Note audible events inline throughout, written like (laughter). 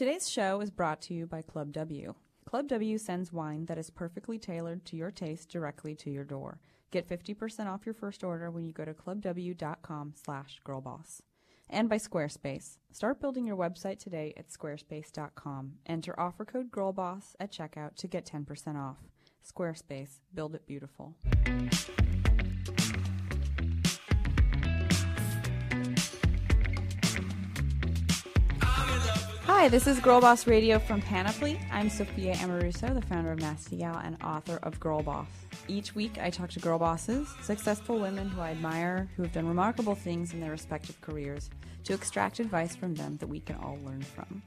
Today's show is brought to you by Club W. Club W sends wine that is perfectly tailored to your taste directly to your door. Get 50% off your first order when you go to clubw.com slash girlboss. And by Squarespace. Start building your website today at squarespace.com. Enter offer code GIRLBOSS at checkout to get 10% off. Squarespace. Build it beautiful. Hi, this is Girl Boss Radio from Panoply. I'm Sophia Amoruso, the founder of Nasty Gal and author of Girl Boss. Each week, I talk to girl bosses, successful women who I admire, who have done remarkable things in their respective careers, to extract advice from them that we can all learn from.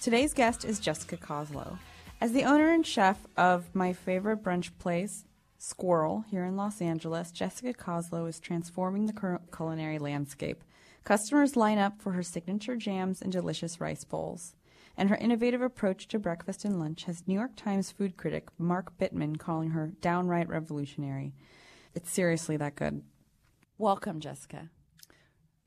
Today's guest is Jessica Koslow. As the owner and chef of my favorite brunch place, Squirrel, here in Los Angeles, Jessica Koslow is transforming the culinary landscape. Customers line up for her signature jams and delicious rice bowls. And her innovative approach to breakfast and lunch has New York Times food critic Mark Bittman calling her downright revolutionary. It's seriously that good. Welcome, Jessica.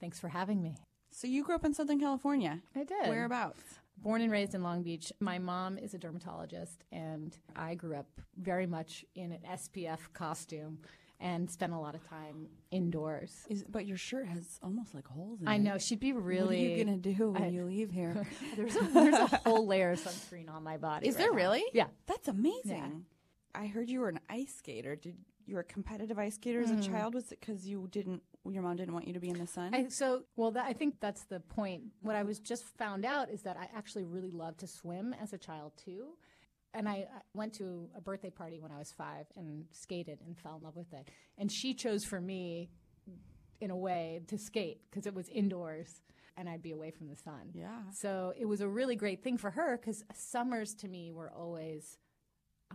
Thanks for having me. So you grew up in Southern California. I did. Whereabouts? Born and raised in Long Beach. My mom is a dermatologist, and I grew up very much in an SPF costume and spent a lot of time indoors. Is, but your shirt has almost like holes in I it. I know she'd be really. What are you gonna do when I- you leave here? (laughs) there's a, there's a whole layer of sunscreen on my body. Is right there now. really? Yeah. That's amazing. I heard you were an ice skater. Did you were a competitive ice skater as a mm. child? Was it because you didn't? Your mom didn't want you to be in the sun. I, so, well, that, I think that's the point. What I was just found out is that I actually really loved to swim as a child too. And I, I went to a birthday party when I was five and skated and fell in love with it. And she chose for me, in a way, to skate because it was indoors and I'd be away from the sun. Yeah. So it was a really great thing for her because summers to me were always,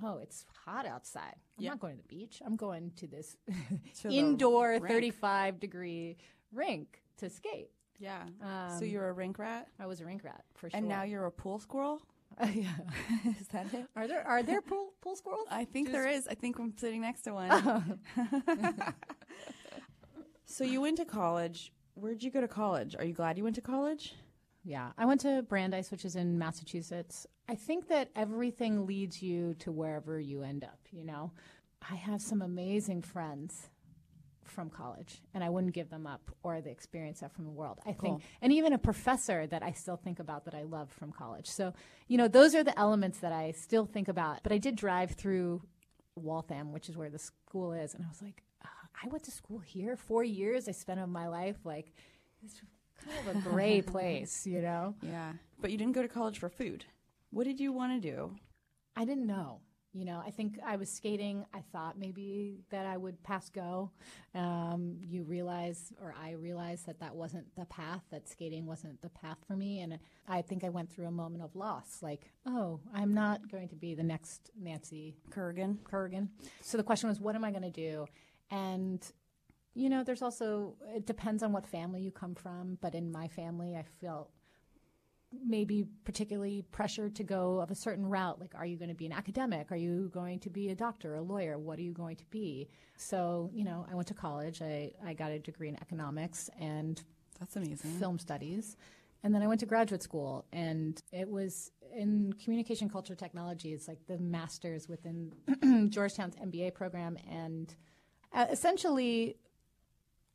oh, it's hot outside. I'm Yeah. not going to the beach. I'm going to this (laughs) To indoor 35 degree rink to skate. yeah. Um, so you're a rink rat, I was a rink rat for sure. and now you're a pool squirrel. (laughs) yeah. (laughs) is that it? Are there are there pool pool squirrels? I think there is. I think I'm sitting next to one. Oh. (laughs) so you went to college. Where'd you go to college? Are you glad you went to college? Yeah, I went to Brandeis, which is in Massachusetts. I think that everything leads you to wherever you end up. You know, I have some amazing friends from college, and I wouldn't give them up or the experience that from the world. I think, and even a professor that I still think about that I love from college. So, you know, those are the elements that I still think about. But I did drive through Waltham, which is where the school is, and I was like, "Ah, I went to school here four years. I spent of my life like. It's kind of a gray (laughs) place, you know. Yeah. But you didn't go to college for food. What did you want to do? I didn't know. You know, I think I was skating. I thought maybe that I would pass go. Um, you realize, or I realized that that wasn't the path, that skating wasn't the path for me. And I think I went through a moment of loss like, oh, I'm not going to be the next Nancy Kerrigan. Kerrigan. So the question was, what am I going to do? And you know, there's also it depends on what family you come from. But in my family, I felt maybe particularly pressured to go of a certain route. Like, are you going to be an academic? Are you going to be a doctor, a lawyer? What are you going to be? So, you know, I went to college. I, I got a degree in economics and That's amazing. film studies. And then I went to graduate school, and it was in communication culture technology. It's like the master's within (clears throat) Georgetown's MBA program. And uh, essentially,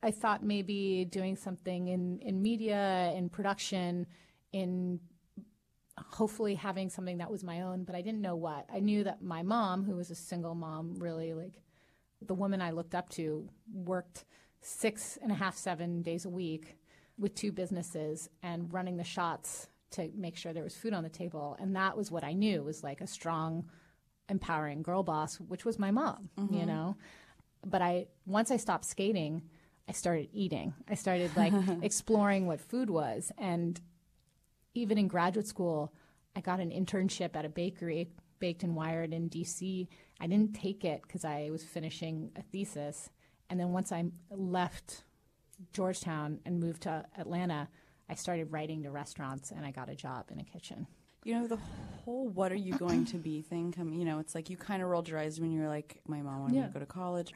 I thought maybe doing something in, in media, in production, in hopefully having something that was my own, but I didn't know what. I knew that my mom, who was a single mom, really like the woman I looked up to, worked six and a half, seven days a week with two businesses and running the shots to make sure there was food on the table. And that was what I knew was like a strong, empowering girl boss, which was my mom, you mm-hmm. know? But I, once I stopped skating, I started eating. I started like (laughs) exploring what food was. And even in graduate school, I got an internship at a bakery, Baked and Wired in DC. I didn't take it because I was finishing a thesis. And then once I left Georgetown and moved to Atlanta, I started writing to restaurants and I got a job in a kitchen. You know, the whole what are you going to be thing, come, you know, it's like you kind of rolled your eyes when you were like, my mom wanted me to go to college.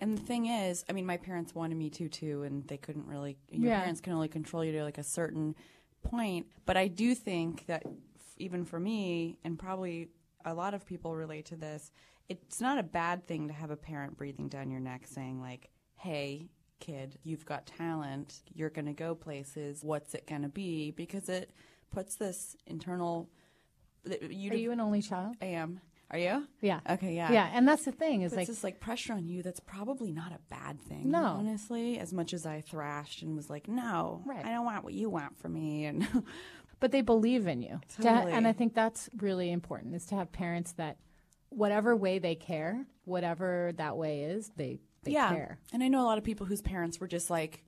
And the thing is, I mean, my parents wanted me to too, and they couldn't really, your Yeah. parents can only control you to like a certain point. But I do think that even for me, and probably a lot of people relate to this, it's not a bad thing to have a parent breathing down your neck saying, like, hey, kid, you've got talent, you're going to go places, what's it going to be? Because it puts this internal. You Are you an only child? I am. Are you? Yeah. Okay, yeah. Yeah, and that's the thing is like this like pressure on you that's probably not a bad thing. No. honestly. As much as I thrashed and was like, "No, Right. I don't want what you want from me," and (laughs) but they believe in you. To- Totally. and I think that's really important is to have parents that whatever way they care, whatever that way is, they they yeah. care. And I know a lot of people whose parents were just like,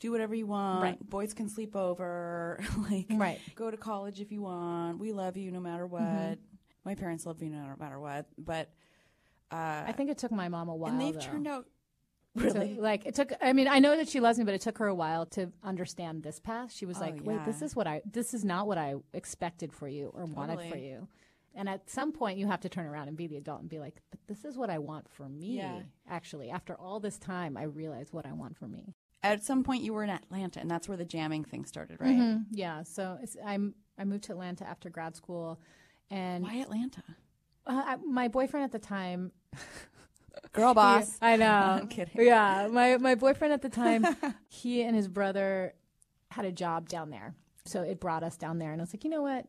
"Do whatever you want. Right. Boys can sleep over. (laughs) like, Right. Mm-hmm. go to college if you want. We love you no matter what." My parents love me no matter what, but uh, I think it took my mom a while. and they've though. turned out really. (laughs) like it took i mean i know that she loves me but it took her a while to understand this path she was Oh, like wait this is what i this is not what i expected for you or wanted for you and at some point you have to turn around and be the adult and be like but this is what i want for me Yeah. actually after all this time i realize what i want for me At some point, you were in Atlanta, and that's where the jamming thing started, right? Mhm. yeah so i'm i moved to atlanta after grad school and Why Atlanta? uh, I, my boyfriend at the time (laughs) Girl boss. (laughs) I know. I'm kidding. Yeah, my my boyfriend at the time, (laughs) he and his brother had a job down there, so it brought us down there, and I was like, you know what?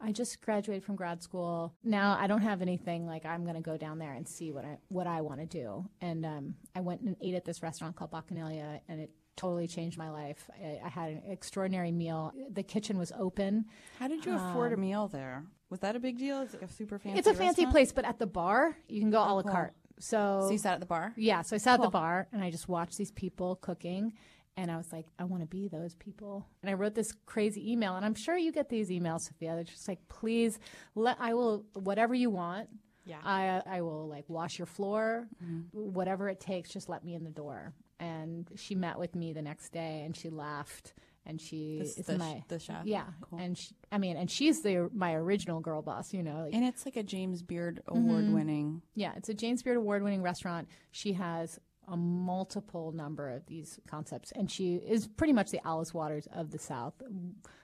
I just graduated from grad school. Now I don't have anything. Like I'm going to go down there and see what I what I want to do. And um, I went and ate at this restaurant called Bacchanalia, and it totally changed my life. I, I had an extraordinary meal. The kitchen was open. How did you afford a meal there? Was that a big deal? It's like a super fancy. Um, it's a fancy restaurant? place, but at the bar you can go a la cool. carte. So, So you sat at the bar. Yeah, so I sat at the bar and I just watched these people cooking and I was like, I want to be those people. And I wrote this crazy email and I'm sure you get these emails, Sophia. They're just like, please let I will whatever you want. Yeah. I I will like wash your floor, Mm-hmm. whatever it takes, just let me in the door. And she met with me the next day and she laughed and she This- is the my the chef? Yeah. Cool. And she, I mean, and she's the my original girl boss, you know. Like, And it's like a James Beard Mm-hmm. award winning. yeah, it's a James Beard award winning restaurant. She has a multiple number of these concepts, and she is pretty much the Alice Waters of the South.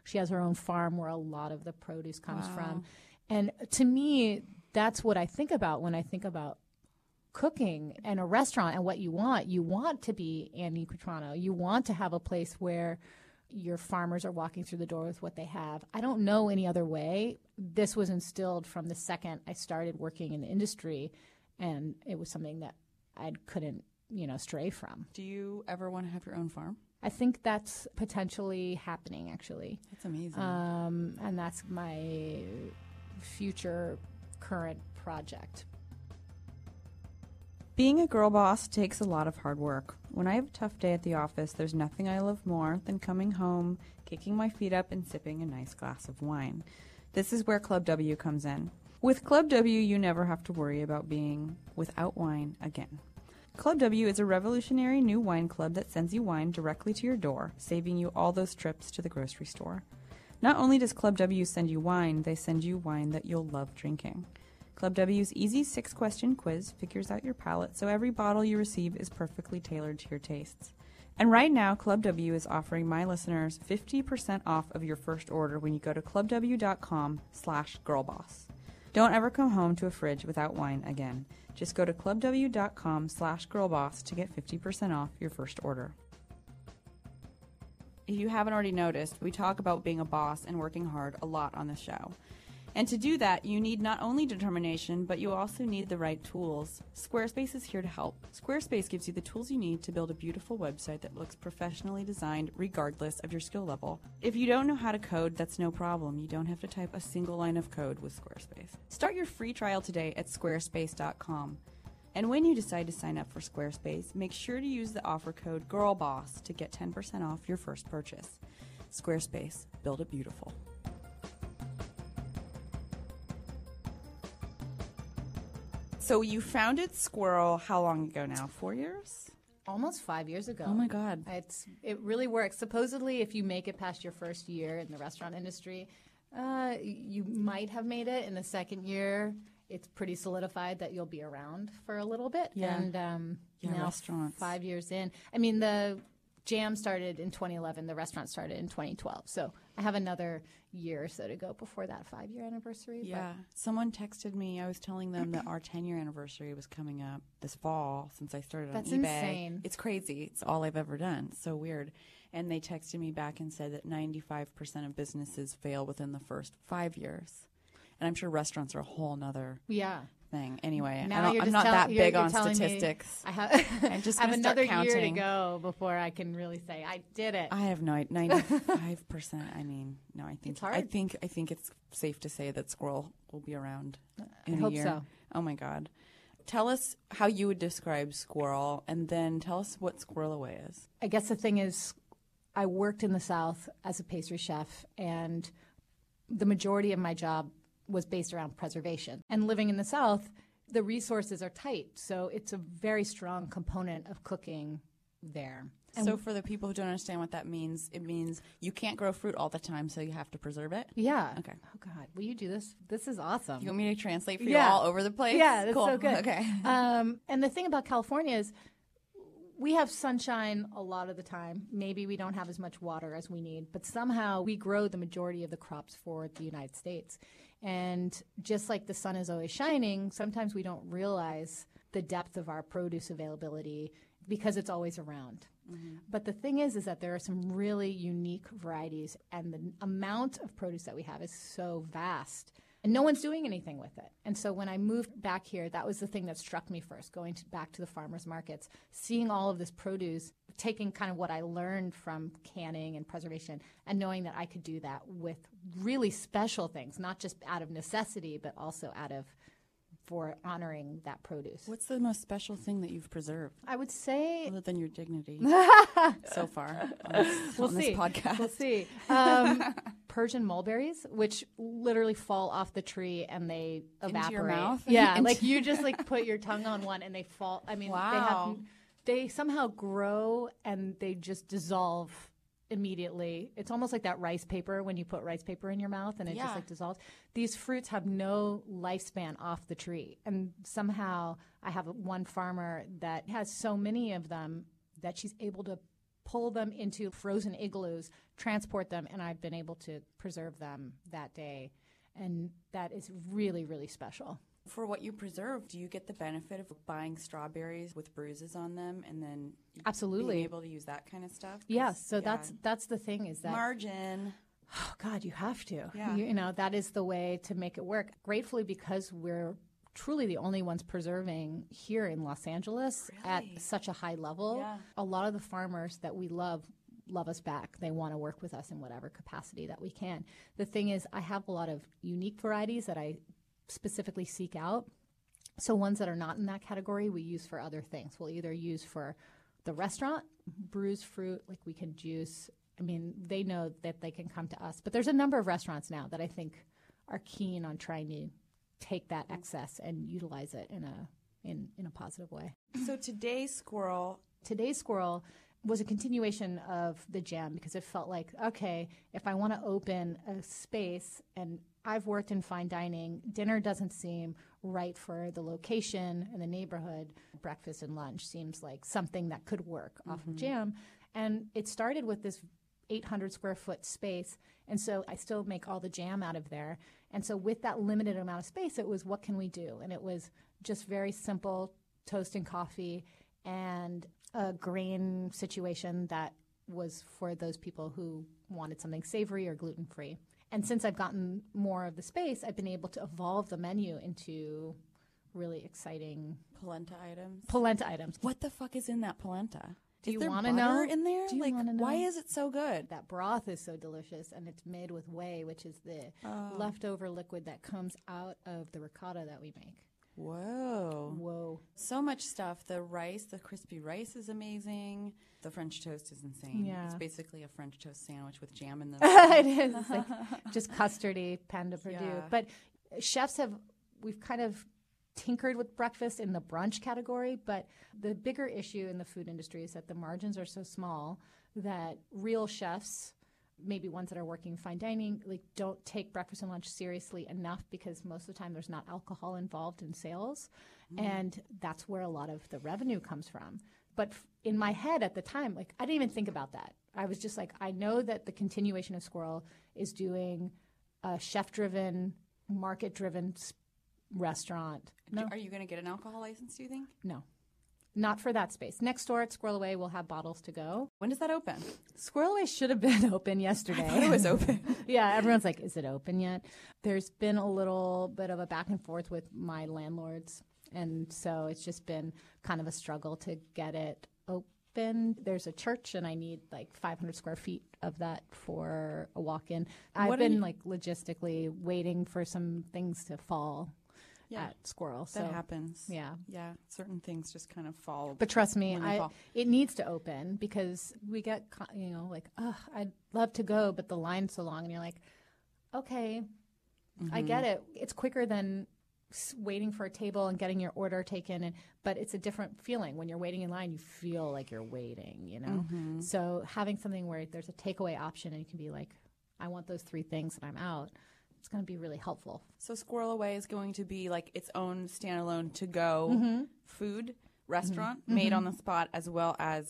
She has her own farm where a lot of the produce comes from. And to me, that's what I think about when I think about cooking and a restaurant and what you want. You want to be Annie Quatrano. You want to have a place where your farmers are walking through the door with what they have. I don't know any other way. This was instilled from the second I started working in the industry, and it was something that I couldn't, you know, stray from. Do you ever want to have your own farm? I think that's potentially happening, actually, That's amazing. um, and that's my future current project. Being a girl boss takes a lot of hard work. When I have a tough day at the office, there's nothing I love more than coming home, kicking my feet up, and sipping a nice glass of wine. This is where Club W comes in. With Club W, you never have to worry about being without wine again. Club W is a revolutionary new wine club that sends you wine directly to your door, saving you all those trips to the grocery store. Not only does Club W send you wine, they send you wine that you'll love drinking. Club W's easy six question quiz figures out your palate so every bottle you receive is perfectly tailored to your tastes. And right now, Club W is offering my listeners 50% off of your first order when you go to clubw.com slash girlboss. Don't ever come home to a fridge without wine again. Just go to clubw.com slash girlboss to get 50% off your first order. If you haven't already noticed, we talk about being a boss and working hard a lot on the show. And to do that, you need not only determination, but you also need the right tools. Squarespace is here to help. Squarespace gives you the tools you need to build a beautiful website that looks professionally designed regardless of your skill level. If you don't know how to code, that's no problem. You don't have to type a single line of code with Squarespace. Start your free trial today at squarespace.com. And when you decide to sign up for Squarespace, make sure to use the offer code GIRLBOSS to get 10% off your first purchase. Squarespace, build it beautiful. So you founded Squirrel how long ago now? Four years? Almost five years ago. Oh my God. It's it really works. Supposedly, if you make it past your first year in the restaurant industry, uh, you might have made it. In the second year, it's pretty solidified that you'll be around for a little bit. Yeah. And um, Yeah, now, restaurants. five years in, I mean the Jam started in 2011. The restaurant started in 2012. So I have another year or so to go before that five year anniversary. Yeah. Someone texted me. I was telling them that our 10 year anniversary was coming up this fall since I started That's on eBay. insane. It's crazy. It's all I've ever done. It's so weird. And they texted me back and said that 95% of businesses fail within the first five years. And I'm sure restaurants are a whole nother yeah. Thing. Anyway, I Now you're I'm not tell- that big on statistics. I have, (laughs) I'm just I have another year to go before I can really say I did it. I have no i- 95 percent. I mean, no, I think It's hard. I think I think it's safe to say that squirrel will be around in I a hope year. so. Oh my god! Tell us how you would describe squirrel, and then tell us what squirrel away is. I guess the thing is, I worked in the South as a pastry chef, and the majority of my job was based around preservation. And living in the South, the resources are tight, so it's a very strong component of cooking there. And so, for the people who don't understand what that means, it means you can't grow fruit all the time, so you have to preserve it. yeah. Okay. Oh God, will you do this? This is awesome. You want me to translate for Yeah. you all over the place? Yeah, that's cool. so good. Okay. (laughs) Um, and the thing about California is we have sunshine a lot of the time. Maybe we don't have as much water as we need, but somehow we grow the majority of the crops for the United States. And just like the sun is always shining, sometimes we don't realize the depth of our produce availability because it's always around. Mm-hmm. But the thing is, is that there are some really unique varieties, and the amount of produce that we have is so vast, and no one's doing anything with it. And so when I moved back here, that was the thing that struck me first, going to, back to the farmers markets, seeing all of this produce, taking kind of what I learned from canning and preservation, and knowing that I could do that with really special things, not just out of necessity, but also out of for honoring that produce. What's the most special thing that you've preserved, I would say other than your dignity, (laughs) so far (laughs) on this, We'll on this see. podcast? We'll see. Um, (laughs) Persian mulberries, which literally fall off the tree and they Into evaporate. your mouth? Yeah, Into- (laughs) like you just like put your tongue on one and they fall. I mean, Wow. they have they somehow grow and they just dissolve immediately. It's almost like that rice paper when you put rice paper in your mouth and it Yeah. just like dissolves. These fruits have no lifespan off the tree. And somehow I have one farmer that has so many of them that she's able to pull them into frozen igloos, transport them, and I've been able to preserve them that day. And that is really, really special. For what you preserve, do you get the benefit of buying strawberries with bruises on them and then Absolutely. being able to use that kind of stuff? 'Cause, Yeah, so yeah. that's that's the thing is that margin. oh God, you have to. Yeah. You, you know, that is the way to make it work. Gratefully, because we're truly the only ones preserving here in Los Angeles Really? at such a high level. Yeah. A lot of the farmers that we love love us back. They want to work with us in whatever capacity that we can. The thing is, I have a lot of unique varieties that I specifically seek out. So ones that are not in that category, we use for other things. We'll either use for the restaurant, bruised fruit, like we can juice. I mean, they know that they can come to us. But there's a number of restaurants now that I think are keen on trying to take that excess and utilize it in a in, in a positive way. So today's squirrel, Today's squirrel was a continuation of the jam because it felt like, okay, if I want to open a space and I've worked in fine dining, dinner doesn't seem right for the location and the neighborhood. Breakfast and lunch seems like something that could work off of mm-hmm. jam. And it started with this 800 square foot space. And so I still make all the jam out of there. And so with that limited amount of space, it was what can we do? And it was just very simple toast and coffee and a grain situation that was for those people who wanted something savory or gluten free. And since I've gotten more of the space, I've been able to evolve the menu into really exciting polenta items. polenta items. What the fuck is in that polenta? Do is you wanna know? in there? Do you like, why is it so good? That broth is so delicious, and it's made with whey, which is the oh. leftover liquid that comes out of the ricotta that we make. Whoa. Whoa. So much stuff. The rice, the crispy rice is amazing. The French toast is insane. Yeah. It's basically a French toast sandwich with jam in the (laughs) it is It's like (laughs) just custardy pan de Perdue. Yeah. But chefs have we've kind of tinkered with breakfast in the brunch category, but the bigger issue in the food industry is that the margins are so small that real chefs maybe ones that are working fine dining like don't take breakfast and lunch seriously enough because most of the time there's not alcohol involved in sales. Mm. And that's where a lot of the revenue comes from. But in my head at the time, like I didn't even think about that. I was just like, I know that the continuation of Squirrel is doing a chef-driven, market-driven s- restaurant. No, Are you going to get an alcohol license, do you think? no, not for that space. Next door at Squirrel Away, we'll have bottles to go. When does that open? Squirrel Away should have been (laughs) open yesterday. it was open. (laughs) yeah, everyone's like, is it open yet? There's been a little bit of a back and forth with my landlords. And so it's just been kind of a struggle to get it open. There's a church, and I need like 500 square feet of that for a walk in. I've been you- like logistically waiting for some things to fall Yeah. at Squirrel. That happens. yeah. Yeah. Certain things just kind of fall. But trust me, I, it needs to open because we get, you know, like, oh, I'd love to go, but the line's so long. And you're like, okay, I Mm-hmm. get it. It's quicker than waiting for a table and getting your order taken. And, but it's a different feeling. When you're waiting in line, you feel like you're waiting, you know? Mm-hmm. So having something where there's a takeaway option and you can be like, I want those three things and I'm out, it's going to be really helpful. So Squirrel Away is going to be like its own standalone to go Mm-hmm. food restaurant made on the spot as well as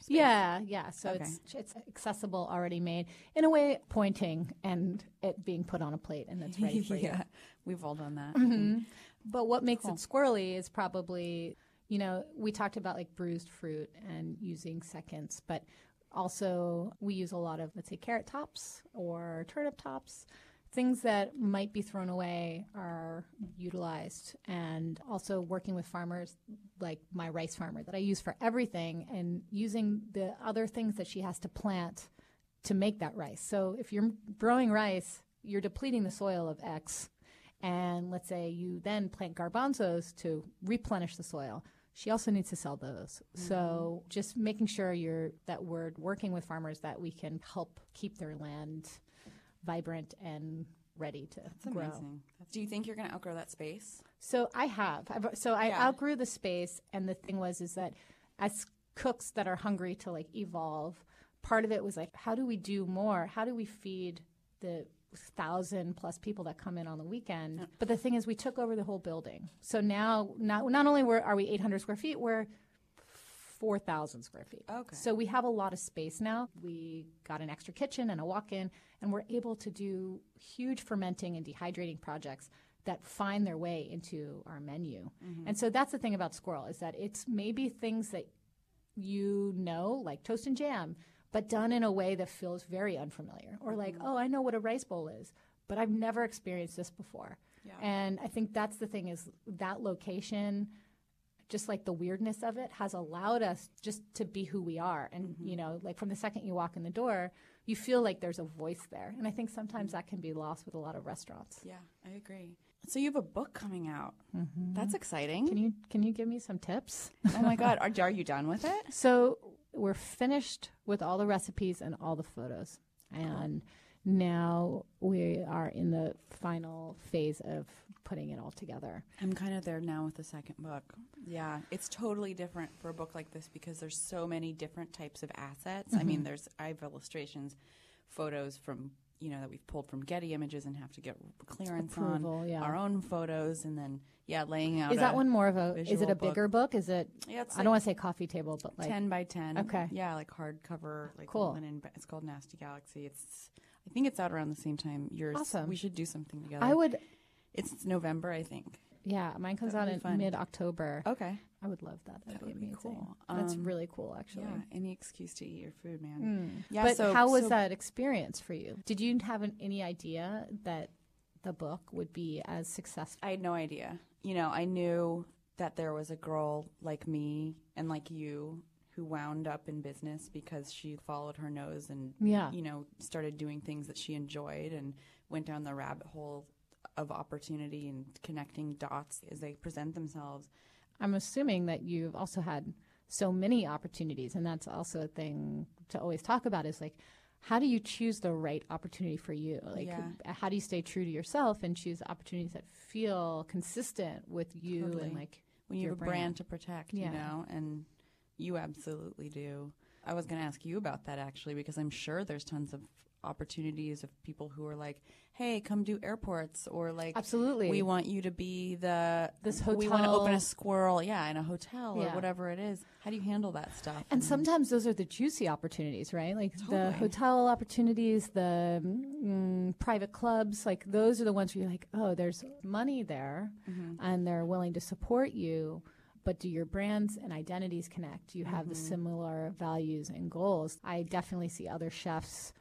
space. Yeah, yeah. So Okay. it's it's accessible, already made in a way, pointing and it being put on a plate and it's ready for (laughs) you. We've all done that. Mm-hmm. But what makes it squirrely is probably, you know, we talked about like bruised fruit and using seconds, but also we use a lot of, let's say, carrot tops or turnip tops. Things that might be thrown away are utilized, and also working with farmers like my rice farmer that I use for everything, and using the other things that she has to plant to make that rice. So if you're growing rice, you're depleting the soil of X, and let's say you then plant garbanzos to replenish the soil. She also needs to sell those. So mm-hmm. just making sure you're that we're working with farmers that we can help keep their land vibrant and ready to That's grow. amazing. Do you think you're going to outgrow that space? So I have. I've, so I Yeah. outgrew the space, and the thing was is that as cooks that are hungry to like evolve, part of it was like, how do we do more? How do we feed the thousand plus people that come in on the weekend? But the thing is, we took over the whole building. So now, not not only were, are we 800 square feet, we're 4,000 square feet. Okay. So we have a lot of space now. We got an extra kitchen and a walk in, and we're able to do huge fermenting and dehydrating projects that find their way into our menu. Mm-hmm. And so that's the thing about Squirrel is that it's maybe things that you know, like toast and jam, but done in a way that feels very unfamiliar. Or like, mm-hmm. oh, I know what a rice bowl is, but I've never experienced this before. Yeah. And I think that's the thing is that location just like the weirdness of it has allowed us just to be who we are and mm-hmm. you know like from the second you walk in the door you feel like there's a voice there and i think sometimes mm-hmm. that can be lost with a lot of restaurants Yeah, I agree. So you have a book coming out. Mm-hmm. That's exciting. can you can you give me some tips oh my God. Are, (laughs) are you done with it? so we're finished with all the recipes and all the photos and now we are in the final phase of putting it all together I'm kind of there now with the second book. Yeah, it's totally different for a book like this because there's so many different types of assets. I Mm-hmm. mean, there's I have illustrations, photos from you know that we've pulled from Getty Images and have to get clearance Approval, on yeah. our own photos, and then yeah, laying out. is that one more of a is it a bigger book, is it Yeah, it's i don't want to say coffee table but like ten by ten. Okay. Yeah, like hardcover, like Cool. linen. It's called Nasty Galaxy. It's I think it's out around the same time yours. Awesome. We should do something together. i would It's November, I think. Yeah, mine comes out be in fun. mid October. Okay. I would love that. That'd That be would be amazing. cool. That's Um, really cool, actually. Yeah, any excuse to eat your food, man. Mm. Yeah, but so- how was so- that experience for you? Did you have an, any idea that the book would be as successful? I had no idea. You know, I knew that there was a girl like me and like you who wound up in business because she followed her nose and Yeah. you know started doing things that she enjoyed and went down the rabbit hole of opportunity and connecting dots as they present themselves. I'm assuming that you've also had so many opportunities, and that's also a thing to always talk about. Is like, how do you choose the right opportunity for you? Like, Yeah. how do you stay true to yourself and choose opportunities that feel consistent with you Totally. and like when you have a brand to protect, Yeah. you know, and you absolutely do. I was going to ask you about that actually because I'm sure there's tons of opportunities of people who are like, "Hey, come do airports," or like, Absolutely. we want you to be the This hotel. We want to open a squirrel, yeah, in a hotel or whatever it is. How do you handle that stuff? And sometimes those are the juicy opportunities, right? Like the hotel opportunities, the mm, private clubs, like those are the ones where you're like, oh, there's money there Mm-hmm. and they're willing to support you. But do your brands and identities connect? Do you have the Mm-hmm. similar values and goals? I definitely see other chefs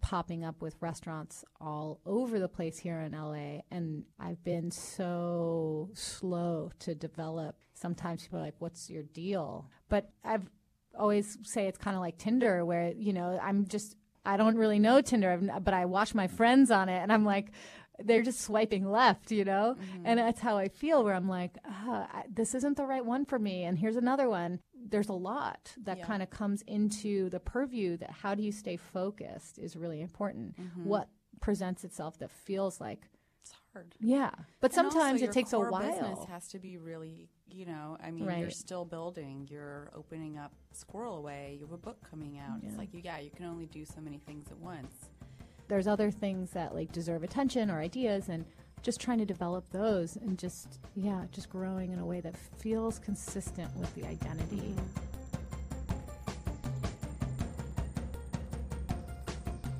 popping up with restaurants all over the place here in LA. And I've been so slow to develop. Sometimes people are like, what's your deal? But I've always say it's kind of like Tinder, where, you know, I'm just, I don't really know Tinder, but I watch my friends on it and I'm like, they're just swiping left, you know? And that's how I feel, where I'm like, ah, I, this isn't the right one for me. And here's another one. There's a lot that Yeah. kind of comes into the purview that how do you stay focused is really important. What presents itself that feels like, it's hard. yeah. But And sometimes it takes a while. Business has to be really, you know, I mean, you're still building. You're opening up Squirrel Away. You have a book coming out. It's like, you, yeah, you can only do so many things at once. There's other things that like deserve attention or ideas and just trying to develop those and just yeah, just growing in a way that feels consistent with the identity. Mm-hmm.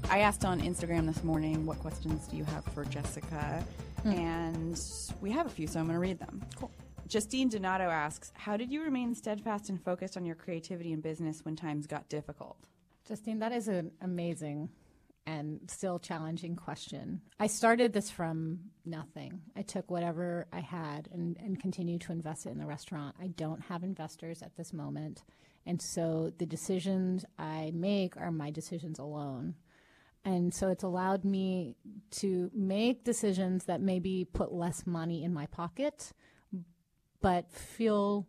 I asked on Instagram this morning, what questions do you have for Jessica? Hmm. And we have a few, so I'm going to read them. Cool. Justine Donato asks, How did you remain steadfast and focused on your creativity and business when times got difficult? Justine, that is an amazing and still challenging question. I started this from nothing. I took whatever I had and, and continued to invest it in the restaurant. I don't have investors at this moment. And so the decisions I make are my decisions alone. And so it's allowed me to make decisions that maybe put less money in my pocket, but feel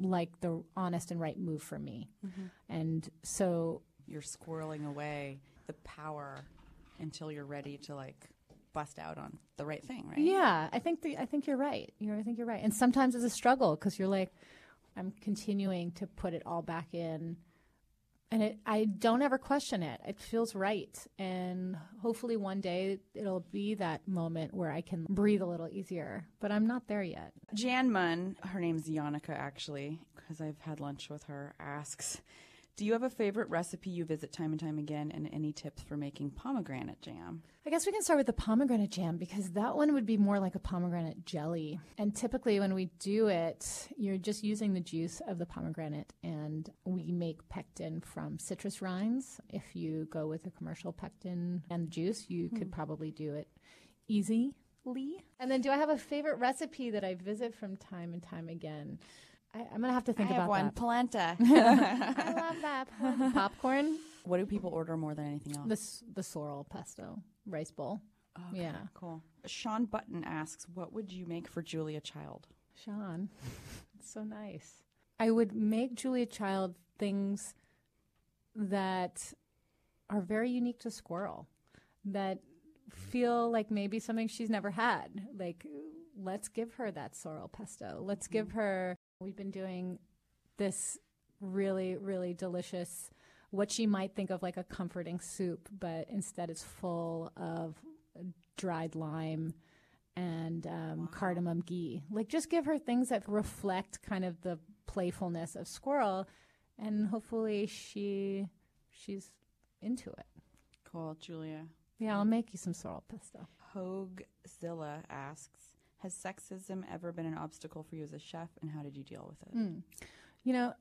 like the honest and right move for me. Mm-hmm. And so You're squirreling away the power until you're ready to like bust out on the right thing, right? Yeah, I think the, I think you're right. You know, I think you're right. And sometimes it's a struggle because you're like, I'm continuing to put it all back in, and it I don't ever question it. It feels right, and hopefully one day it'll be that moment where I can breathe a little easier. But I'm not there yet. Jan Munn, her name's Yannicka actually, because I've had lunch with her, asks, Do you have a favorite recipe you visit time and time again and any tips for making pomegranate jam? I guess we can start with the pomegranate jam because that one would be more like a pomegranate jelly. And typically, when we do it, you're just using the juice of the pomegranate, and we make pectin from citrus rinds. If you go with a commercial pectin and juice, you could hmm. probably do it easily. And then, do I have a favorite recipe that I visit from time and time again? I, I'm gonna have to think I have one, that. polenta. (laughs) I love that popcorn. what do people order more than anything else? The s- the sorrel pesto rice bowl. Okay, yeah. Cool. Sean Button asks, What would you make for Julia Child? Sean, it's (laughs) so nice. I would make Julia Child things that are very unique to Squirrel, that feel like maybe something she's never had. Like, let's give her that sorrel pesto. Let's give mm-hmm. her. We've been doing this really, really delicious, what she might think of like a comforting soup, but instead it's full of dried lime and um, cardamom ghee. Like, just give her things that reflect kind of the playfulness of squirrel, and hopefully she she's into it. Cool, Julia. Yeah, I'll make you some sorrel pesto. Hoagzilla asks, Has sexism ever been an obstacle for you as a chef, and how did you deal with it? Hmm. You know,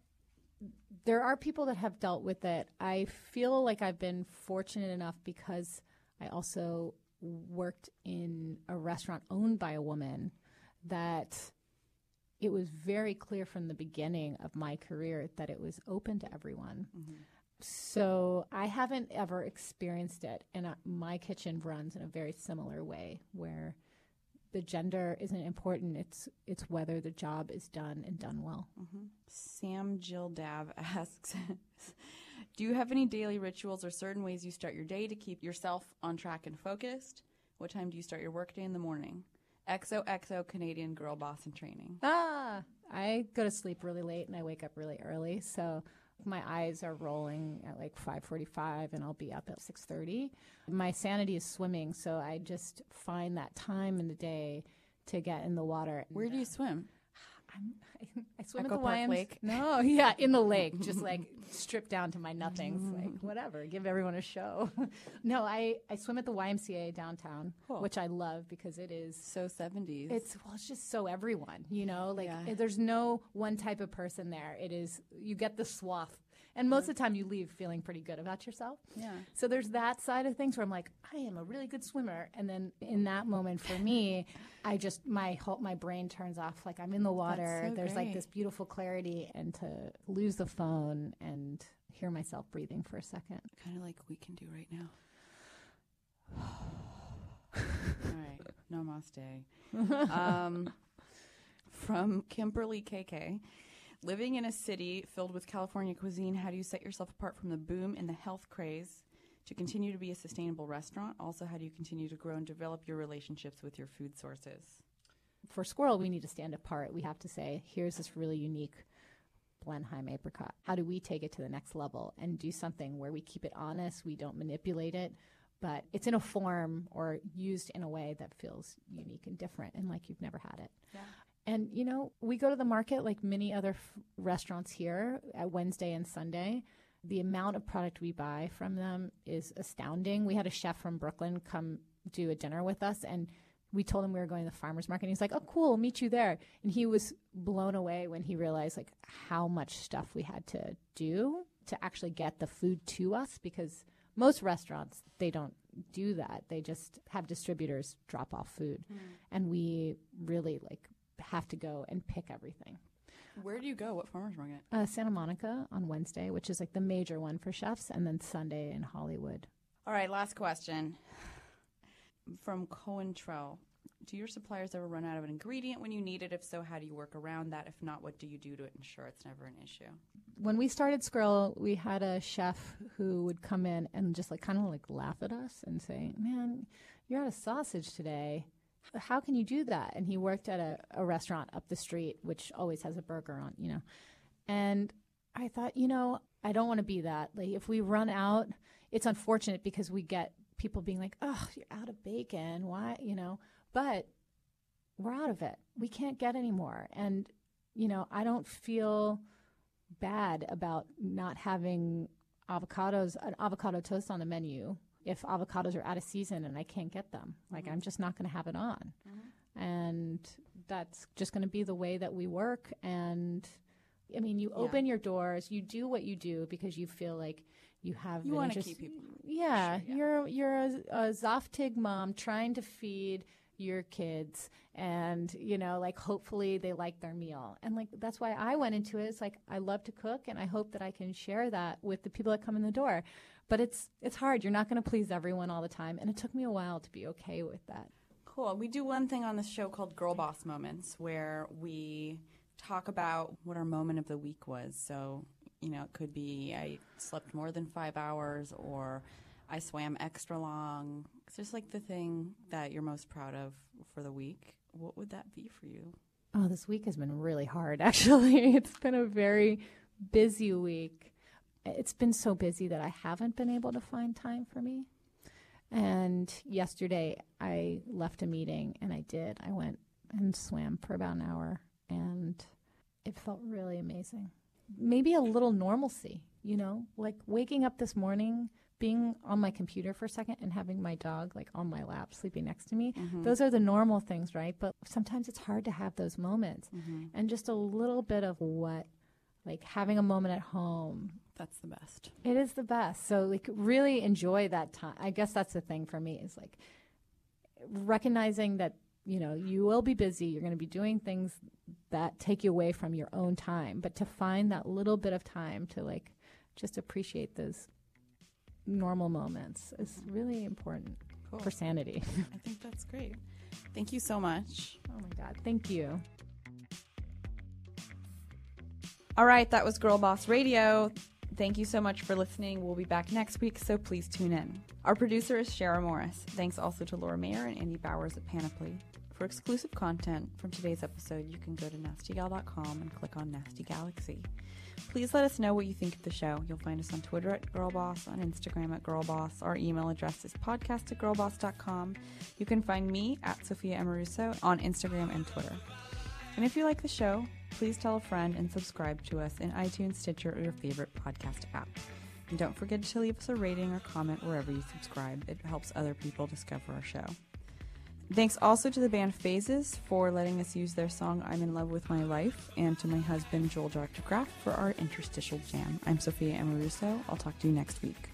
there are people that have dealt with it. I feel like I've been fortunate enough because I also worked in a restaurant owned by a woman that it was very clear from the beginning of my career that it was open to everyone. So I haven't ever experienced it, and my kitchen runs in a very similar way, where the gender isn't important. It's it's whether the job is done and done well. Sam Jill Dav (laughs) asks, Do you have any daily rituals or certain ways you start your day to keep yourself on track and focused? What time do you start your workday in the morning? XOXO Canadian girl boss in training. Ah, I go to sleep really late and I wake up really early. So my eyes are rolling at like 5:45 and I'll be up at 6:30. My sanity is swimming, so I just find that time in the day to get in the water. Where do you swim? I'm, (laughs) I swim Echo at the Park YMCA. Lake? No, (laughs) yeah, in the lake, just like stripped down to my nothings, like mm. whatever. Give everyone a show. (laughs) no, I I swim at the YMCA downtown, Cool. which I love because it is So 70s. it's well, it's just so everyone, you know. Like Yeah. there's no one type of person there. It is you get the swath, and most of the time you leave feeling pretty good about yourself. yeah. So there's that side of things where I'm like, I am a really good swimmer, and then in that moment for me, (laughs) I just my whole my brain turns off. Like I'm in the water. so there's like this beautiful clarity, and to lose the phone and hear myself breathing for a second. Kind of like we can do right now. (sighs) All right. (laughs) Namaste. (laughs) um, from Kimberly KK. Living in a city filled with California cuisine, how do you set yourself apart from the boom in the health craze to continue to be a sustainable restaurant? Also, how do you continue to grow and develop your relationships with your food sources? For Squirrel, we need to stand apart. We have to say, here's this really unique Blenheim apricot. How do we take it to the next level and do something where we keep it honest, we don't manipulate it, but it's in a form or used in a way that feels unique and different and like you've never had it. Yeah. And you know, we go to the market like many other f- restaurants here at Wednesday and Sunday. The amount of product we buy from them is astounding. We had a chef from Brooklyn come do a dinner with us and we told him we were going to the farmers market. And he's like, "Oh, cool, we'll meet you there." And he was blown away when he realized like how much stuff we had to do to actually get the food to us because most restaurants they don't do that. They just have distributors drop off food, mm. and we really like have to go and pick everything. Where do you go? What farmer's market? Uh, Santa Monica on Wednesday, which is like the major one for chefs, and then Sunday in Hollywood. All right, last question from Cohen Trell. Do your suppliers ever run out of an ingredient when you need it? If so, how do you work around that? If not, what do you do to ensure it's never an issue? when we started Squirrel, we had a chef who would come in and just like kind of like laugh at us and say, "Man, you're out of sausage today. How can you do that?" And he worked at a, a restaurant up the street, which always has a burger on, you know. And I thought, you know, I don't want to be that. Like, if we run out, it's unfortunate because we get people being like, "Oh, you're out of bacon. Why?" You know, but we're out of it. We can't get any more. And you know, I don't feel bad about not having avocados, an avocado toast on the menu if avocados are out of season and I can't get them. Like, I'm mm-hmm. just not going to have it on. Mm-hmm. And that's just going to be the way that we work. And I mean, you Yeah. open your doors, you do what you do because you feel like you have You an want to keep people. yeah, Sure, yeah. you're you're a, a Zoftig mom trying to feed your kids, and you know, like hopefully they like their meal, and like that's why I went into it. It's like I love to cook, and I hope that I can share that with the people that come in the door. But it's it's hard. You're not going to please everyone all the time, and it took me a while to be okay with that. Cool. We do one thing on this show called Girl Boss Moments where we talk about what our moment of the week was. So, you know, it could be I slept more than five hours or I swam extra long. It's just like the thing that you're most proud of for the week. What would that be for you? Oh, this week has been really hard, (laughs) actually. It's been a very busy week. It's been so busy that I haven't been able to find time for me. And yesterday I left a meeting and I did. I went and swam for about an hour and it felt really amazing. Maybe a little normalcy, you know, like waking up this morning, being on my computer for a second and having my dog like on my lap sleeping next to me. Mm-hmm. Those are the normal things, right? But sometimes it's hard to have those moments. Mm-hmm. And just a little bit of what like having a moment at home That's the best. it is the best. So like really enjoy that time. I guess that's the thing for me is like recognizing that you know you will be busy. You're going to be doing things that take you away from your own time, but to find that little bit of time to like just appreciate those normal moments is really important Cool. for sanity. I think that's great. Thank you so much. oh my god, thank you. All right, that was Girl Boss Radio. Thank you so much for listening. We'll be back next week, so please tune in. Our producer is Shara Morris. Thanks also to Laura Mayer and Andy Bowers at Panoply. For exclusive content from today's episode, you can go to nastygal.com and click on Nasty Galaxy. Please let us know what you think of the show. You'll find us on Twitter at Girlboss, on Instagram at Girlboss. Our email address is podcast at girlboss.com. You can find me at Sophia Amoruso on Instagram and Twitter. And if you like the show, please tell a friend and subscribe to us in iTunes, Stitcher, or your favorite podcast app. And don't forget to leave us a rating or comment wherever you subscribe. It helps other people discover our show. Thanks also to the band Phases for letting us use their song I'm in Love with My Life, and to my husband Joel Dr. Graff for our interstitial jam. I'm Sophia Amoruso. I'll talk to you next week.